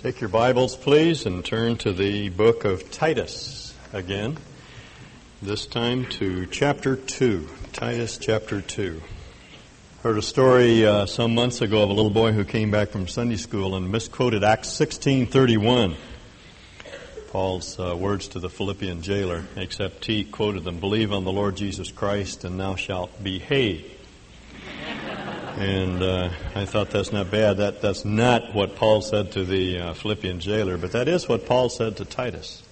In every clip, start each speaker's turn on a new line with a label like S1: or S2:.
S1: Take your Bibles, please, and turn to the book of Titus again. This time to chapter 2. Titus chapter 2. Heard a story uh, some months ago of a little boy who came back from Sunday school and misquoted Acts 16:31. Paul's uh, words to the Philippian jailer, except he quoted them, "Believe on the Lord Jesus Christ, and thou shalt be behave." And uh, I thought that's not bad. That that's not what Paul said to the uh, Philippian jailer, but that is what Paul said to Titus.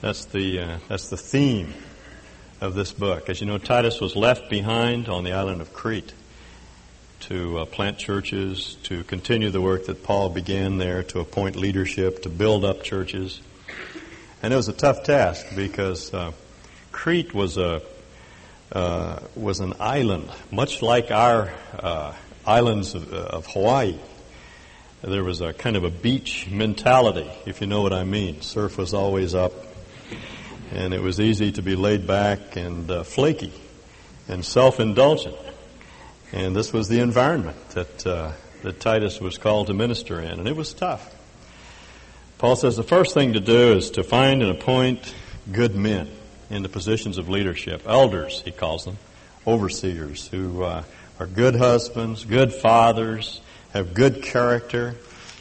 S1: That's the uh, that's the theme of this book. As you know, Titus was left behind on the island of Crete to uh, plant churches, to continue the work that Paul began there, to appoint leadership, to build up churches. And it was a tough task because uh, Crete was a uh, was an island, much like our uh, islands of, uh, of, Hawaii. There was a kind of a beach mentality, if you know what I mean. Surf was always up, and it was easy to be laid back and uh, flaky and self-indulgent. And this was the environment that uh, that Titus was called to minister in, and it was tough. Paul says the first thing to do is to find and appoint good men into positions of leadership. Elders, he calls them, overseers, who uh, are good husbands, good fathers, have good character,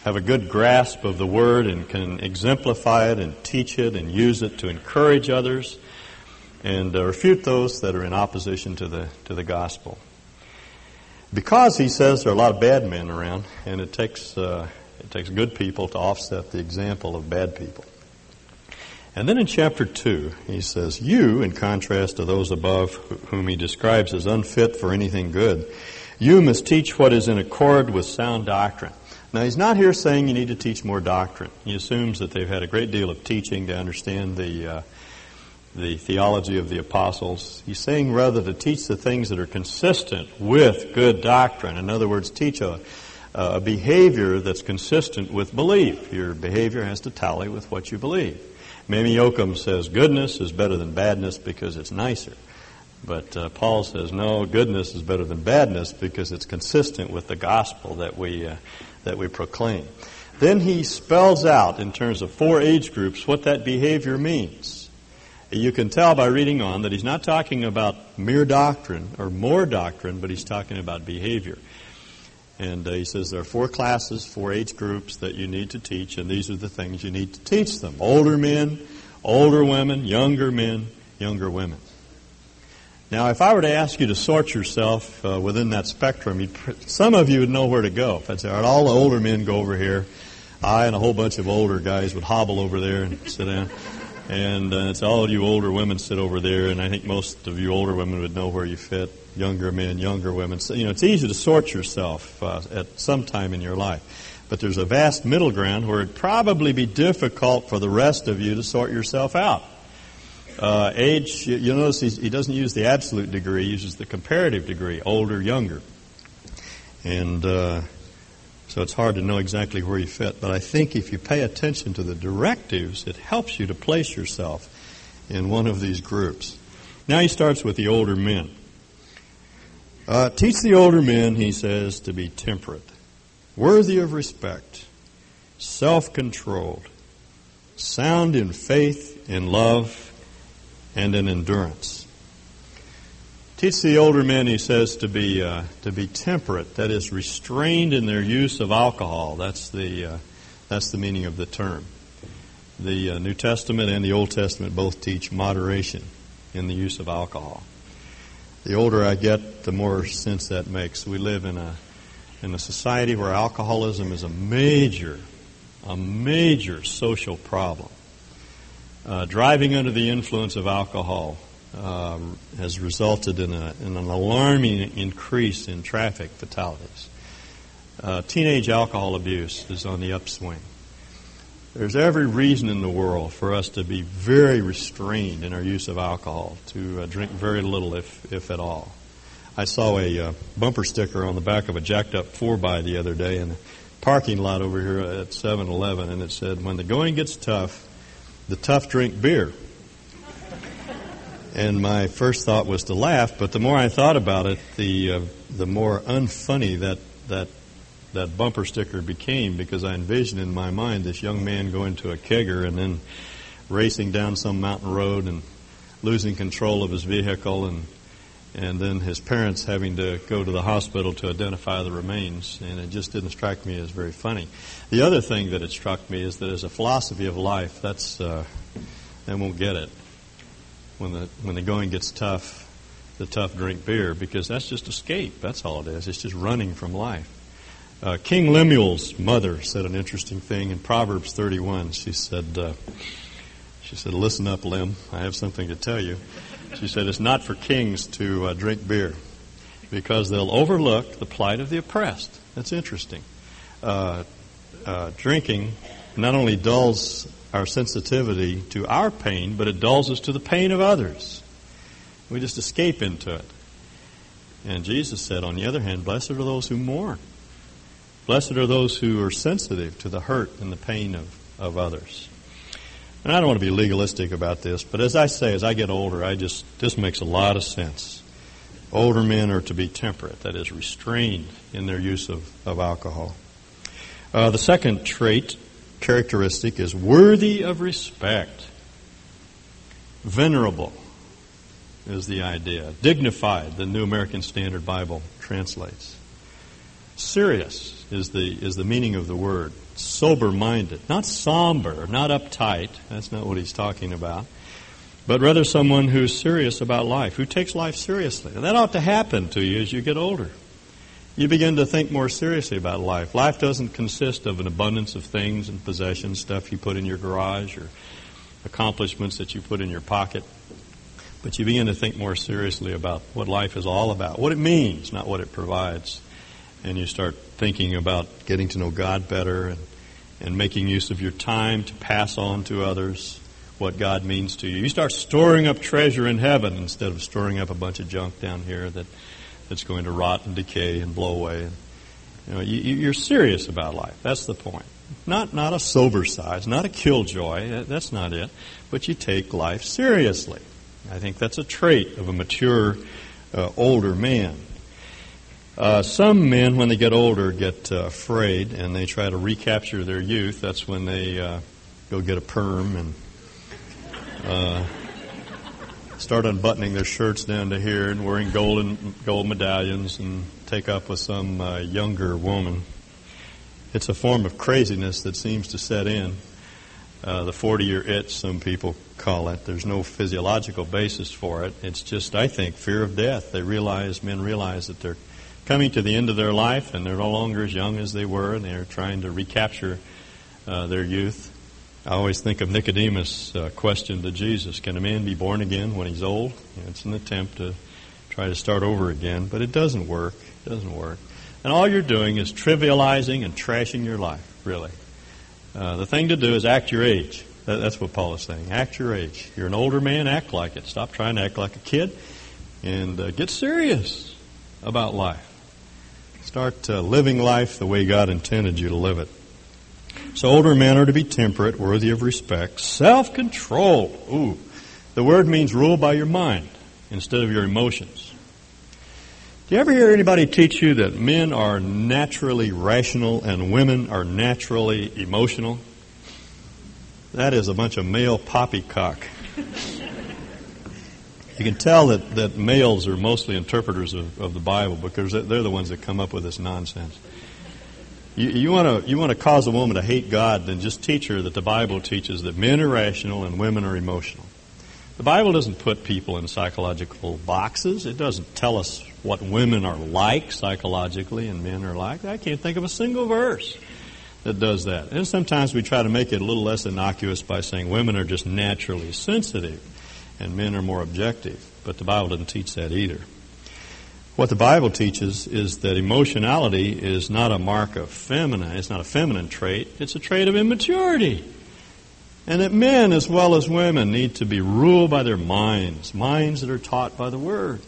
S1: have a good grasp of the Word, and can exemplify it and teach it and use it to encourage others and uh, refute those that are in opposition to the to the gospel. Because he says there are a lot of bad men around, and it takes uh, it takes good people to offset the example of bad people. And then in chapter 2, he says, You, in contrast to those above whom he describes as unfit for anything good, you must teach what is in accord with sound doctrine. Now, he's not here saying you need to teach more doctrine. He assumes that they've had a great deal of teaching to understand the, uh, the theology of the apostles. He's saying rather to teach the things that are consistent with good doctrine. In other words, teach a, a behavior that's consistent with belief. Your behavior has to tally with what you believe. Mammy Yokum says goodness is better than badness because it's nicer. But uh, Paul says no, goodness is better than badness because it's consistent with the gospel that we uh, that we proclaim. Then he spells out in terms of four age groups what that behavior means. You can tell by reading on that he's not talking about mere doctrine or more doctrine, but he's talking about behavior. And uh, he says there are four classes, four age groups that you need to teach, and these are the things you need to teach them older men, older women, younger men, younger women. Now, if I were to ask you to sort yourself uh, within that spectrum, some of you would know where to go. If I'd say, all right, all the older men go over here, I and a whole bunch of older guys would hobble over there and sit down. And uh, it's all you older women sit over there, and I think most of you older women would know where you fit younger men, younger women. So, you know, it's easy to sort yourself uh, at some time in your life. But there's a vast middle ground where it'd probably be difficult for the rest of you to sort yourself out. Uh, age, you'll notice he doesn't use the absolute degree, he uses the comparative degree, older, younger. And uh, so it's hard to know exactly where you fit. But I think if you pay attention to the directives, it helps you to place yourself in one of these groups. Now he starts with the older men. Uh, teach the older men, he says, to be temperate, worthy of respect, self controlled, sound in faith, in love, and in endurance. Teach the older men, he says, to be uh, to be temperate, that is, restrained in their use of alcohol. That's the uh, that's the meaning of the term. The uh, New Testament and the Old Testament both teach moderation in the use of alcohol the older I get, the more sense that makes. We live in a in a society where alcoholism is a major, a major social problem. Uh, driving under the influence of alcohol uh, has resulted in, a, in, an alarming increase in traffic fatalities. Uh, teenage alcohol abuse is on the upswing. There's every reason in the world for us to be very restrained in our use of alcohol, to uh, drink very little, if, if at all. I saw a uh, bumper sticker on the back of a jacked up 4x the other day in the parking lot over here at 7 Eleven, and it said, When the going gets tough, the tough drink beer. And my first thought was to laugh, but the more I thought about it, the, uh, the more unfunny that, that that bumper sticker became because I envisioned in my mind this young man going to a kegger and then racing down some mountain road and losing control of his vehicle and and then his parents having to go to the hospital to identify the remains, and it just didn't strike me as very funny. The other thing that it struck me is that as a philosophy of life, that's uh, they won't get it when the when the going gets tough. The tough drink beer because that's just escape. That's all it is. It's just running from life. Uh, King Lemuel's mother said an interesting thing in Proverbs 31. She said, uh, "She said, listen up, Lem. I have something to tell you." She said, It's not for kings to uh, drink beer because they'll overlook the plight of the oppressed. That's interesting. Uh, uh, drinking not only dulls our sensitivity to our pain, but it dulls us to the pain of others. We just escape into it. And Jesus said, on the other hand, blessed are those who mourn. Blessed are those who are sensitive to the hurt and the pain of, of others. And I don't want to be legalistic about this, but as I say, as I get older, I just, this makes a lot of sense. Older men are to be temperate, that is, restrained in their use of, of alcohol. Uh, the second trait, characteristic, is worthy of respect. Venerable is the idea. Dignified, the New American Standard Bible translates. Serious is the, is the meaning of the word sober minded, not somber, not uptight. That's not what he's talking about. But rather someone who's serious about life, who takes life seriously. And that ought to happen to you as you get older. You begin to think more seriously about life. Life doesn't consist of an abundance of things and possessions, stuff you put in your garage or accomplishments that you put in your pocket. But you begin to think more seriously about what life is all about, what it means, not what it provides and you start thinking about getting to know God better and, and making use of your time to pass on to others what God means to you. You start storing up treasure in heaven instead of storing up a bunch of junk down here that, that's going to rot and decay and blow away. And, You know, you, you're serious about life. That's the point. Not, not a sober size, not a killjoy. That's not it. But you take life seriously. I think that's a trait of a mature, uh, older man. Uh, some men, when they get older, get uh, afraid and they try to recapture their youth. That's when they uh, go get a perm and uh, start unbuttoning their shirts down to here and wearing golden gold medallions and take up with some uh, younger woman. It's a form of craziness that seems to set in. Uh, the 40 year itch, some people call it. There's no physiological basis for it. It's just, I think, fear of death. They realize, men realize that they're coming to the end of their life and they're no longer as young as they were and they're trying to recapture uh, their youth. I always think of Nicodemus' uh, question to Jesus Can a man be born again when he's old? it's an attempt to try to start over again, but it doesn't work. It doesn't work. And all you're doing is trivializing and trashing your life, really. Uh, the thing to do is act your age. That, that's what Paul is saying. Act your age. You're an older man, act like it. Stop trying to act like a kid and uh, get serious about life. Start uh, living life the way God intended you to live it. So older men are to be temperate, worthy of respect, self-control. Ooh, the word means rule by your mind instead of your emotions. Do you ever hear anybody teach you that men are naturally rational and women are naturally emotional? That is a bunch of male poppycock. You can tell that, that males are mostly interpreters of, of the Bible because they're the ones that come up with this nonsense. You, want to you want to cause a woman to hate God, then just teach her that the Bible teaches that men are rational and women are emotional. The Bible doesn't put people in psychological boxes. It doesn't tell us what women are like psychologically and men are like. I can't think of a single verse that does that. And sometimes we try to make it a little less innocuous by saying women are just naturally sensitive and men are more objective. But the Bible doesn't teach that either. What the Bible teaches is that emotionality is not a mark of feminine, it's not a feminine trait, it's a trait of immaturity. And that men as well as women need to be ruled by their minds, minds that are taught by the Word.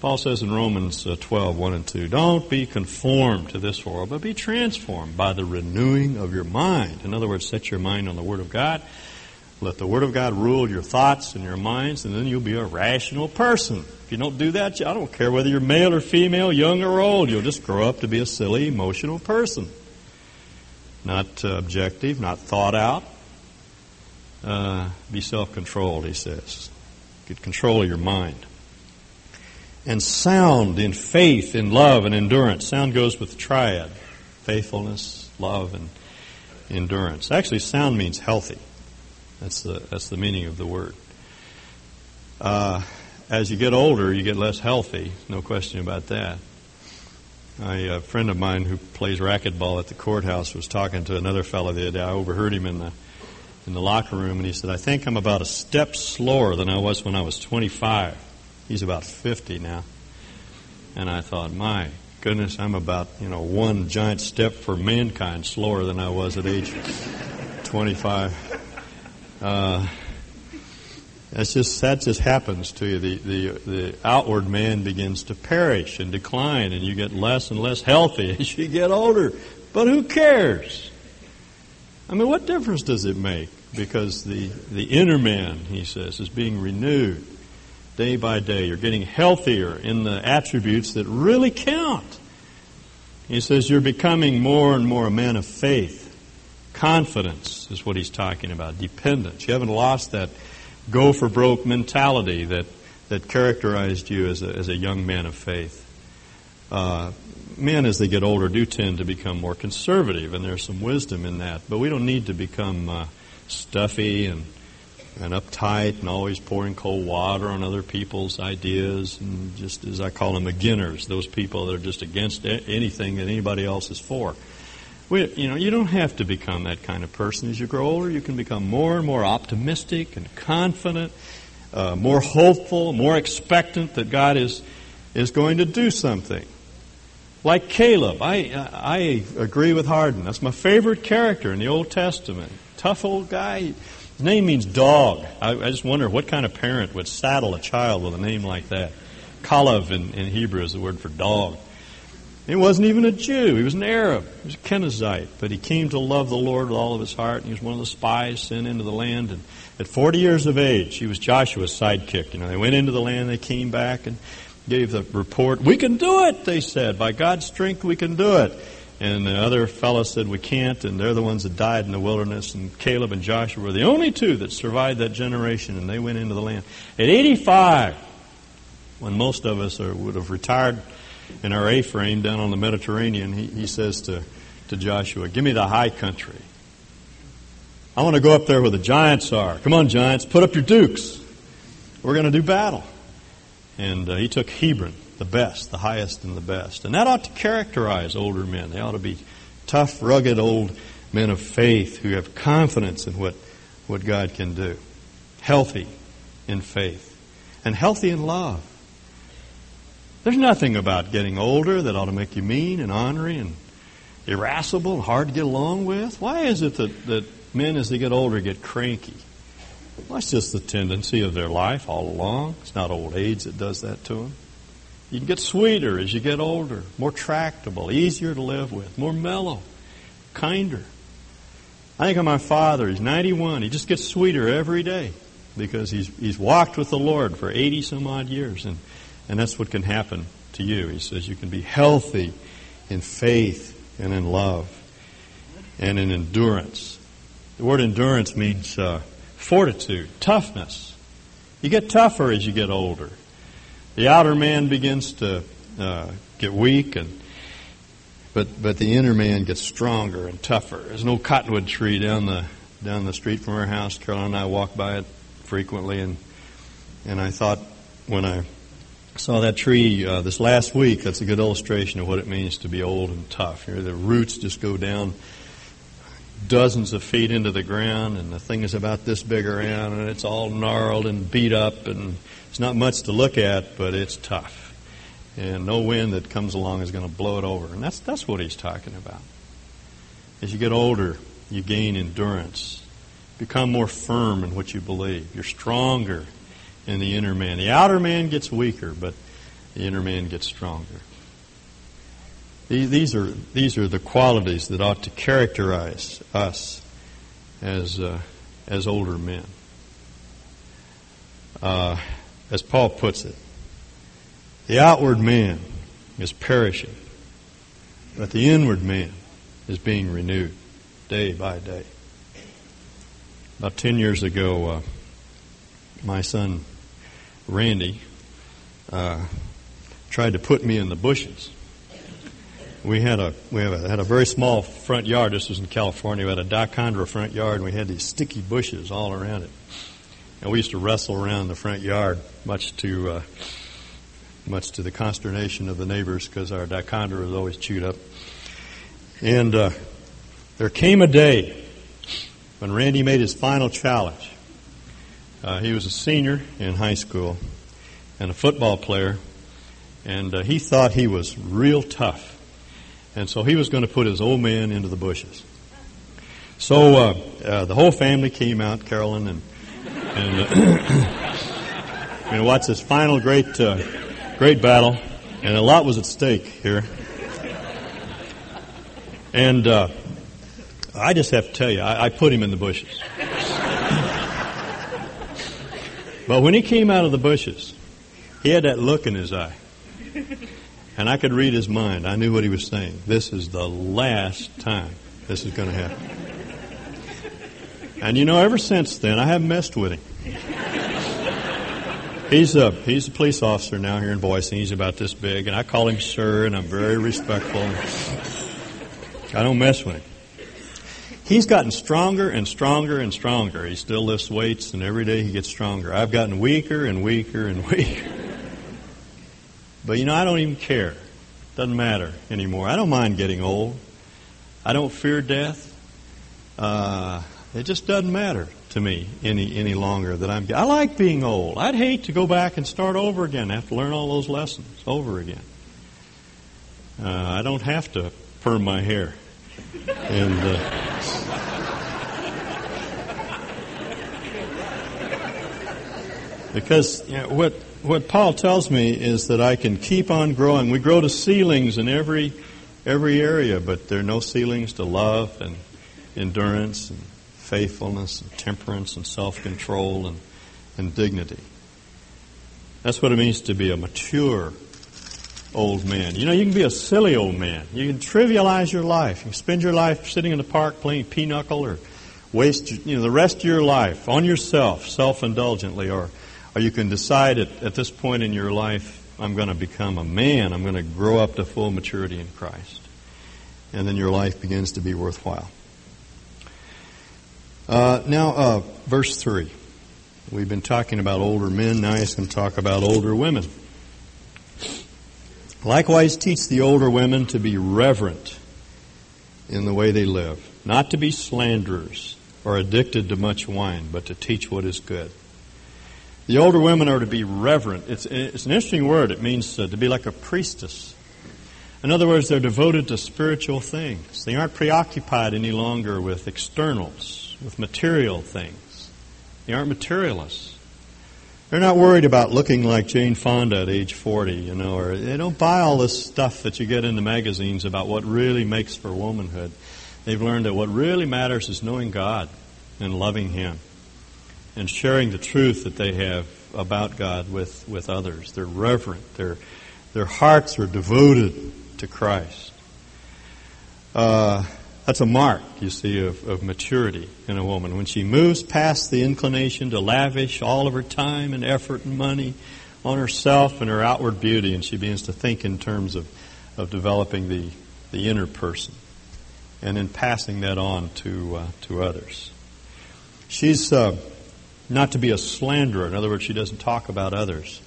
S1: Paul says in Romans uh, 12, 1 and 2, Don't be conformed to this world, but be transformed by the renewing of your mind. In other words, set your mind on the Word of God Let the Word of God rule your thoughts and your minds, and then you'll be a rational person. If you don't do that, I don't care whether you're male or female, young or old, you'll just grow up to be a silly, emotional person. Not uh, objective, not thought out. Uh, be self controlled, he says. Get control of your mind. And sound in faith, in love, and endurance. Sound goes with triad faithfulness, love, and endurance. Actually, sound means healthy. That's the, that's the meaning of the word. Uh, as you get older, you get less healthy. No question about that. a friend of mine who plays racquetball at the courthouse was talking to another fellow the other day. I overheard him in the in the locker room, and he said, "I think I'm about a step slower than I was when I was 25." He's about 50 now, and I thought, "My goodness, I'm about you know one giant step for mankind slower than I was at age 25." Uh, that's just that just happens to you. The, the the outward man begins to perish and decline, and you get less and less healthy as you get older. But who cares? I mean, what difference does it make? Because the the inner man, he says, is being renewed day by day. You're getting healthier in the attributes that really count. He says you're becoming more and more a man of faith. Confidence is what he's talking about. Dependence. You haven't lost that go for broke mentality that, that characterized you as a, as a young man of faith. Uh, men, as they get older, do tend to become more conservative, and there's some wisdom in that. But we don't need to become uh, stuffy and and uptight and always pouring cold water on other people's ideas and just as I call them beginners, those people that are just against anything that anybody else is for. We, you know, you don't have to become that kind of person. As you grow older, you can become more and more optimistic and confident, uh, more hopeful, more expectant that God is is going to do something. Like Caleb, I I agree with Hardin. That's my favorite character in the Old Testament. Tough old guy. His name means dog. I, I just wonder what kind of parent would saddle a child with a name like that. Kalev in, in Hebrew is the word for dog. He wasn't even a Jew. He was an Arab. He was a Kenizzite. But he came to love the Lord with all of his heart. And he was one of the spies sent into the land. And at 40 years of age, he was Joshua's sidekick. You know, they went into the land, they came back and gave the report. We can do it, they said. By God's strength, we can do it. And the other fellow said, we can't. And they're the ones that died in the wilderness. And Caleb and Joshua were the only two that survived that generation. And they went into the land. At 85, when most of us are, would have retired in our A frame down on the Mediterranean, he, he says to, to Joshua, Give me the high country. I want to go up there where the giants are. Come on, giants, put up your dukes. We're going to do battle. And uh, he took Hebron, the best, the highest and the best. And that ought to characterize older men. They ought to be tough, rugged old men of faith who have confidence in what, what God can do. Healthy in faith. And healthy in love. There's nothing about getting older that ought to make you mean and ornery and irascible and hard to get along with. Why is it that, that men, as they get older, get cranky? Well, that's just the tendency of their life all along. It's not old age that does that to them. You can get sweeter as you get older, more tractable, easier to live with, more mellow, kinder. I think of my father. He's 91. He just gets sweeter every day because he's, he's walked with the Lord for 80 some odd years. And and that's what can happen to you. He says you can be healthy in faith and in love and in endurance. The word endurance means uh, fortitude, toughness. You get tougher as you get older. The outer man begins to uh, get weak, and but but the inner man gets stronger and tougher. There's an old cottonwood tree down the down the street from our house. Carol and I walk by it frequently, and and I thought when I saw that tree uh, this last week. That's a good illustration of what it means to be old and tough. The roots just go down dozens of feet into the ground, and the thing is about this big around, and it's all gnarled and beat up, and it's not much to look at, but it's tough. And no wind that comes along is going to blow it over. And that's, that's what he's talking about. As you get older, you gain endurance, become more firm in what you believe. You're stronger in the inner man. The outer man gets weaker, but the inner man gets stronger. These are, these are the qualities that ought to characterize us as, uh, as older men. Uh, as Paul puts it, the outward man is perishing, but the inward man is being renewed day by day. About 10 years ago, uh, my son Randy uh, tried to put me in the bushes. We had a we a, had a very small front yard. This was in California. We had a dichondra front yard, and we had these sticky bushes all around it. And we used to wrestle around the front yard, much to uh, much to the consternation of the neighbors, because our dichondra was always chewed up. And uh, there came a day when Randy made his final challenge. Uh, he was a senior in high school and a football player, and uh, he thought he was real tough. And so he was going to put his old man into the bushes. So uh, uh the whole family came out, Carolyn and and uh, watch this final great uh, great battle, and a lot was at stake here. And I just have to tell you, I, I put him in the bushes. But when he came out of the bushes, he had that look in his eye. And I could read his mind. I knew what he was saying. This is the last time this is going to happen. And you know, ever since then, I haven't messed with him. He's a he's a police officer now here in Boise. He's about this big, and I call him sir, and I'm very respectful. I don't mess with him. He's gotten stronger and stronger and stronger. He still lifts weights, and every day he gets stronger. I've gotten weaker and weaker and weaker. But you know, I don't even care. Doesn't matter anymore. I don't mind getting old. I don't fear death. Uh, it just doesn't matter to me any any longer that I'm. I like being old. I'd hate to go back and start over again. Have to learn all those lessons over again. Uh, I don't have to perm my hair, and. Uh, because you know, what what Paul tells me is that I can keep on growing. We grow to ceilings in every every area, but there are no ceilings to love and endurance and faithfulness and temperance and self-control and, and dignity. That's what it means to be a mature old man. You know, you can be a silly old man. You can trivialize your life. You can spend your life sitting in the park playing pinochle or waste you know the rest of your life on yourself self-indulgently or or you can decide at, at this point in your life I'm going to become a man. I'm going to grow up to full maturity in Christ. And then your life begins to be worthwhile. Uh, now, uh, verse 3. We've been talking about older men. Now he's going to talk about older women. Likewise, teach the older women to be reverent in the way they live, not to be slanderers or addicted to much wine, but to teach what is good. The older women are to be reverent. It's, it's an interesting word. It means uh, to be like a priestess. In other words, they're devoted to spiritual things. They aren't preoccupied any longer with externals with material things. They aren't materialists. They're not worried about looking like Jane Fonda at age 40, you know, or they don't buy all this stuff that you get in the magazines about what really makes for womanhood. They've learned that what really matters is knowing God and loving Him and sharing the truth that they have about God with, with others. They're reverent. Their, their hearts are devoted to Christ. Uh, that's a mark, you see, of, of maturity in a woman. When she moves past the inclination to lavish all of her time and effort and money on herself and her outward beauty, and she begins to think in terms of, of developing the, the inner person and then passing that on to, uh, to others. She's uh, not to be a slanderer. In other words, she doesn't talk about others.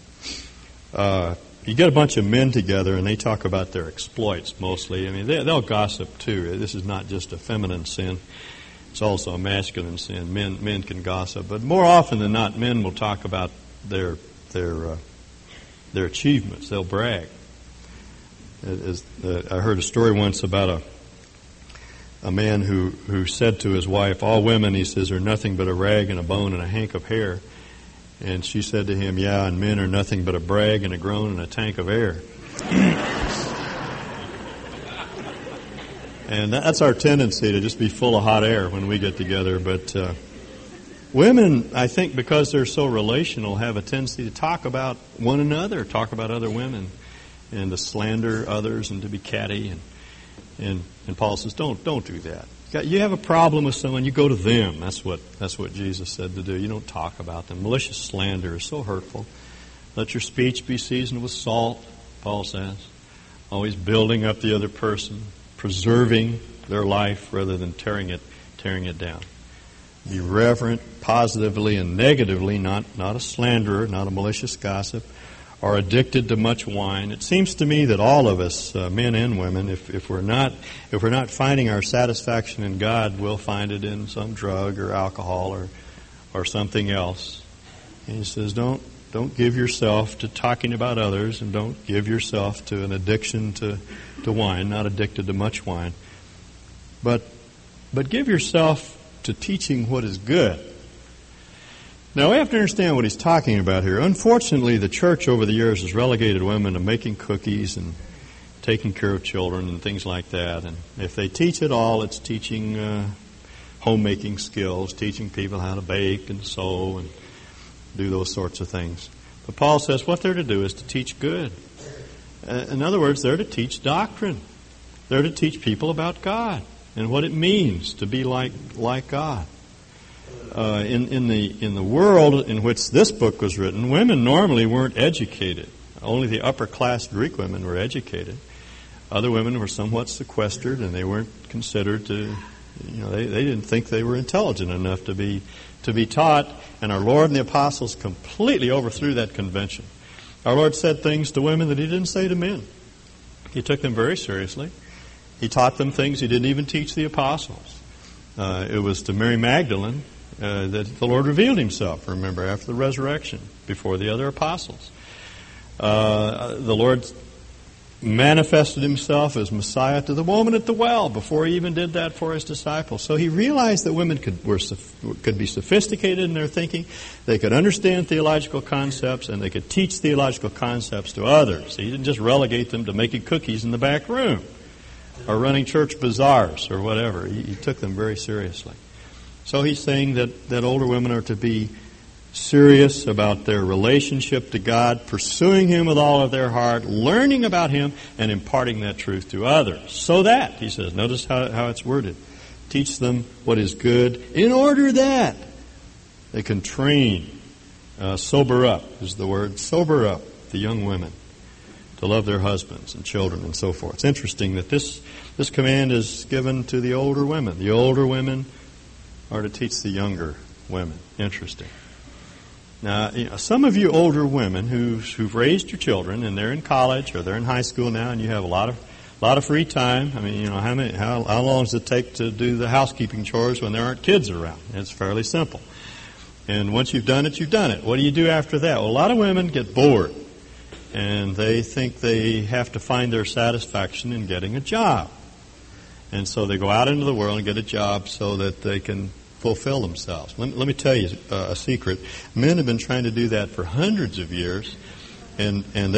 S1: Uh, you get a bunch of men together and they talk about their exploits mostly. I mean, they, will gossip too. This is not just a feminine sin; it's also a masculine sin. Men men can gossip, but more often than not, men will talk about their their uh, their achievements. They'll brag. As, uh, I heard a story once about a a man who who said to his wife, "All women," he says, "are nothing but a rag and a bone and a hank of hair." And she said to him, Yeah, and men are nothing but a brag and a groan and a tank of air. and that's our tendency to just be full of hot air when we get together. But uh, Women, I think, because they're so relational, have a tendency to talk about one another, talk about other women, and to slander others and to be catty. And, and, and Paul says, don't, don't do that. You have a problem with someone, you go to them. That's what, that's what Jesus said to do. You don't talk about them. Malicious slander is so hurtful. Let your speech be seasoned with salt, Paul says. Always building up the other person, preserving their life rather than tearing it, tearing it down. Be reverent, positively and negatively, not, not a slanderer, not a malicious gossip are addicted to much wine. It seems to me that all of us, uh, men and women, if, if we're not if we're not finding our satisfaction in God, we'll find it in some drug or alcohol or or something else. And he says, don't don't give yourself to talking about others, and don't give yourself to an addiction to to wine. Not addicted to much wine, but but give yourself to teaching what is good now we have to understand what he's talking about here. Unfortunately, the church over the years has relegated women to making cookies and taking care of children and things like that. And if they teach at all, it's teaching uh, homemaking skills, teaching people how to bake and sew and do those sorts of things. But Paul says what they're to do is to teach good. Uh, in other words, they're to teach doctrine. They're to teach people about God and what it means to be like like God uh, in, in, the, in the world in which this book was written, women normally weren't educated. Only the upper class Greek women were educated. Other women were somewhat sequestered and they weren't considered to, you know, they, they didn't think they were intelligent enough to be, to be taught. And our Lord and the apostles completely overthrew that convention. Our Lord said things to women that He didn't say to men. He took them very seriously. He taught them things He didn't even teach the apostles. Uh, it was to Mary Magdalene uh, that the Lord revealed himself, remember, after the resurrection, before the other apostles. Uh, the Lord manifested himself as Messiah to the woman at the well before he even did that for his disciples. So he realized that women could, were, could be sophisticated in their thinking, they could understand theological concepts, and they could teach theological concepts to others. He didn't just relegate them to making cookies in the back room or running church bazaars or whatever. He, he took them very seriously. So he's saying that, that older women are to be serious about their relationship to God, pursuing Him with all of their heart, learning about Him, and imparting that truth to others. So that, he says, notice how, how it's worded, teach them what is good in order that they can train, uh, sober up is the word, sober up the young women to love their husbands and children and so forth. It's interesting that this, this command is given to the older women. The older women are to teach the younger women. Interesting. Now, you know, some of you older women who've, who've raised your children and they're in college or they're in high school now, and you have a lot of a lot of free time. I mean, you know, how many how, how long does it take to do the housekeeping chores when there aren't kids around? It's fairly simple. And once you've done it, you've done it. What do you do after that? Well, a lot of women get bored, and they think they have to find their satisfaction in getting a job. And so they go out into the world and get a job so that they can fulfill themselves. Let, let me tell you uh, a secret. Men have been trying to do that for hundreds of years, and, and